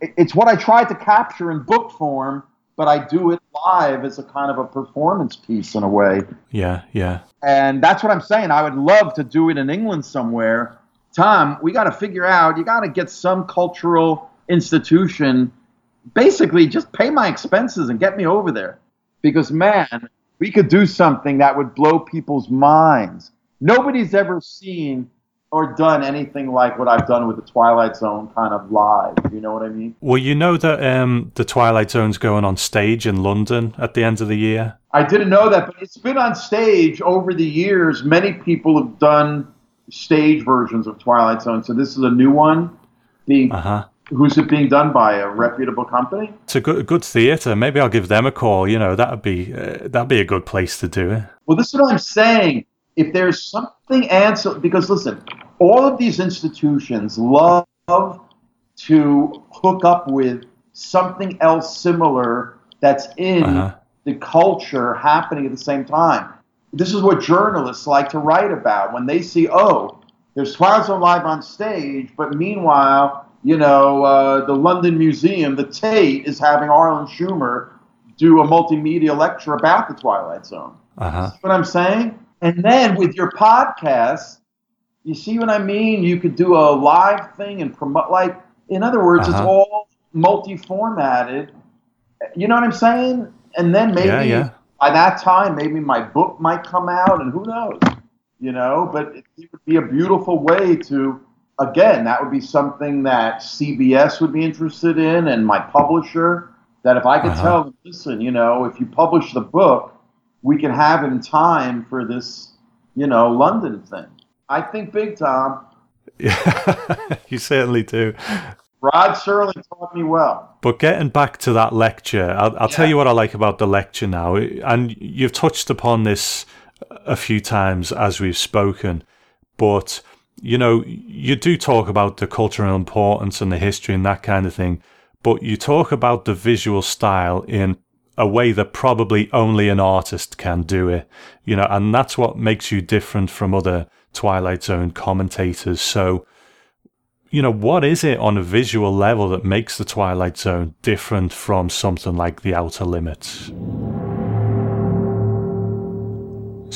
It's what I tried to capture in book form, but I do it live as a kind of a performance piece in a way. Yeah, yeah. And that's what I'm saying. I would love to do it in England somewhere. Tom, we got to figure out, you got to get some cultural institution, basically just pay my expenses and get me over there. Because, man, we could do something that would blow people's minds. Nobody's ever seen or done anything like what I've done with the Twilight Zone kind of live. You know what I mean? Well, you know that um, the Twilight Zone's going on stage in London at the end of the year. I didn't know that, but it's been on stage over the years. Many people have done stage versions of Twilight Zone, so this is a new one. The uh-huh. Who's it being done by? A reputable company? It's a good, good theatre. Maybe I'll give them a call. You know, that'd be uh, that'd be a good place to do it. Well, this is what I'm saying. If there's something answer, because listen, all of these institutions love to hook up with something else similar that's in uh-huh. the culture happening at the same time. This is what journalists like to write about when they see, oh, there's Twilight Zone live on stage, but meanwhile, you know, uh, the London Museum, the Tate, is having Arlen Schumer do a multimedia lecture about the Twilight Zone. Uh-huh. what I'm saying? And then with your podcast, you see what I mean? You could do a live thing and promote. Like, in other words, uh-huh. it's all multi-formatted. You know what I'm saying? And then maybe yeah, yeah. by that time, maybe my book might come out, and who knows? You know, but it, it would be a beautiful way to. Again, that would be something that CBS would be interested in, and my publisher. That if I could uh-huh. tell them, listen, you know, if you publish the book, we can have in time for this, you know, London thing. I think big, Tom. Yeah, you certainly do. Rod Serling taught me well. But getting back to that lecture, I'll, I'll yeah. tell you what I like about the lecture now. And you've touched upon this a few times as we've spoken. But, you know, you do talk about the cultural importance and the history and that kind of thing. But you talk about the visual style in a way that probably only an artist can do it. You know, and that's what makes you different from other Twilight Zone commentators. So, you know, what is it on a visual level that makes the Twilight Zone different from something like The Outer Limits?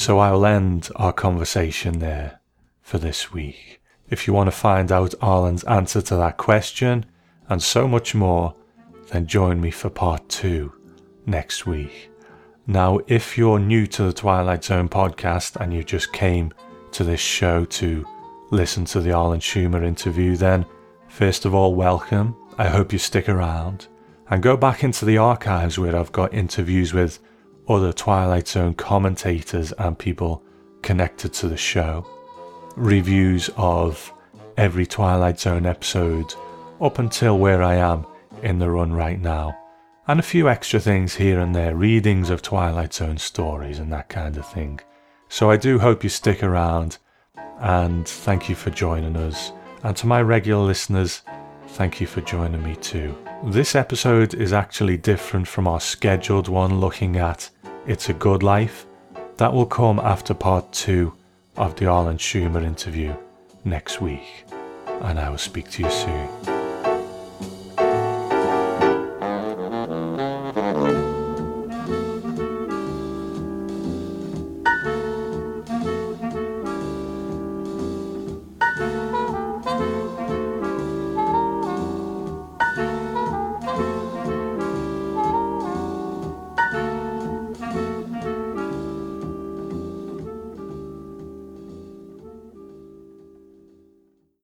So I'll end our conversation there for this week. If you want to find out Arlen's answer to that question and so much more, then join me for part two next week. Now, if you're new to the Twilight Zone podcast and you just came to this show to listen to the Arlen Schumer interview, then first of all, welcome. I hope you stick around and go back into the archives where I've got interviews with other Twilight Zone commentators and people connected to the show, reviews of every Twilight Zone episode up until where I am in the run right now and a few extra things here and there, readings of Twilight Zone stories and that kind of thing. So I do hope you stick around and thank you for joining us. And to my regular listeners, thank you for joining me too. This episode is actually different from our scheduled one looking at It's a Good Life. That will come after part two of the Arlen Schumer interview next week. And I will speak to you soon.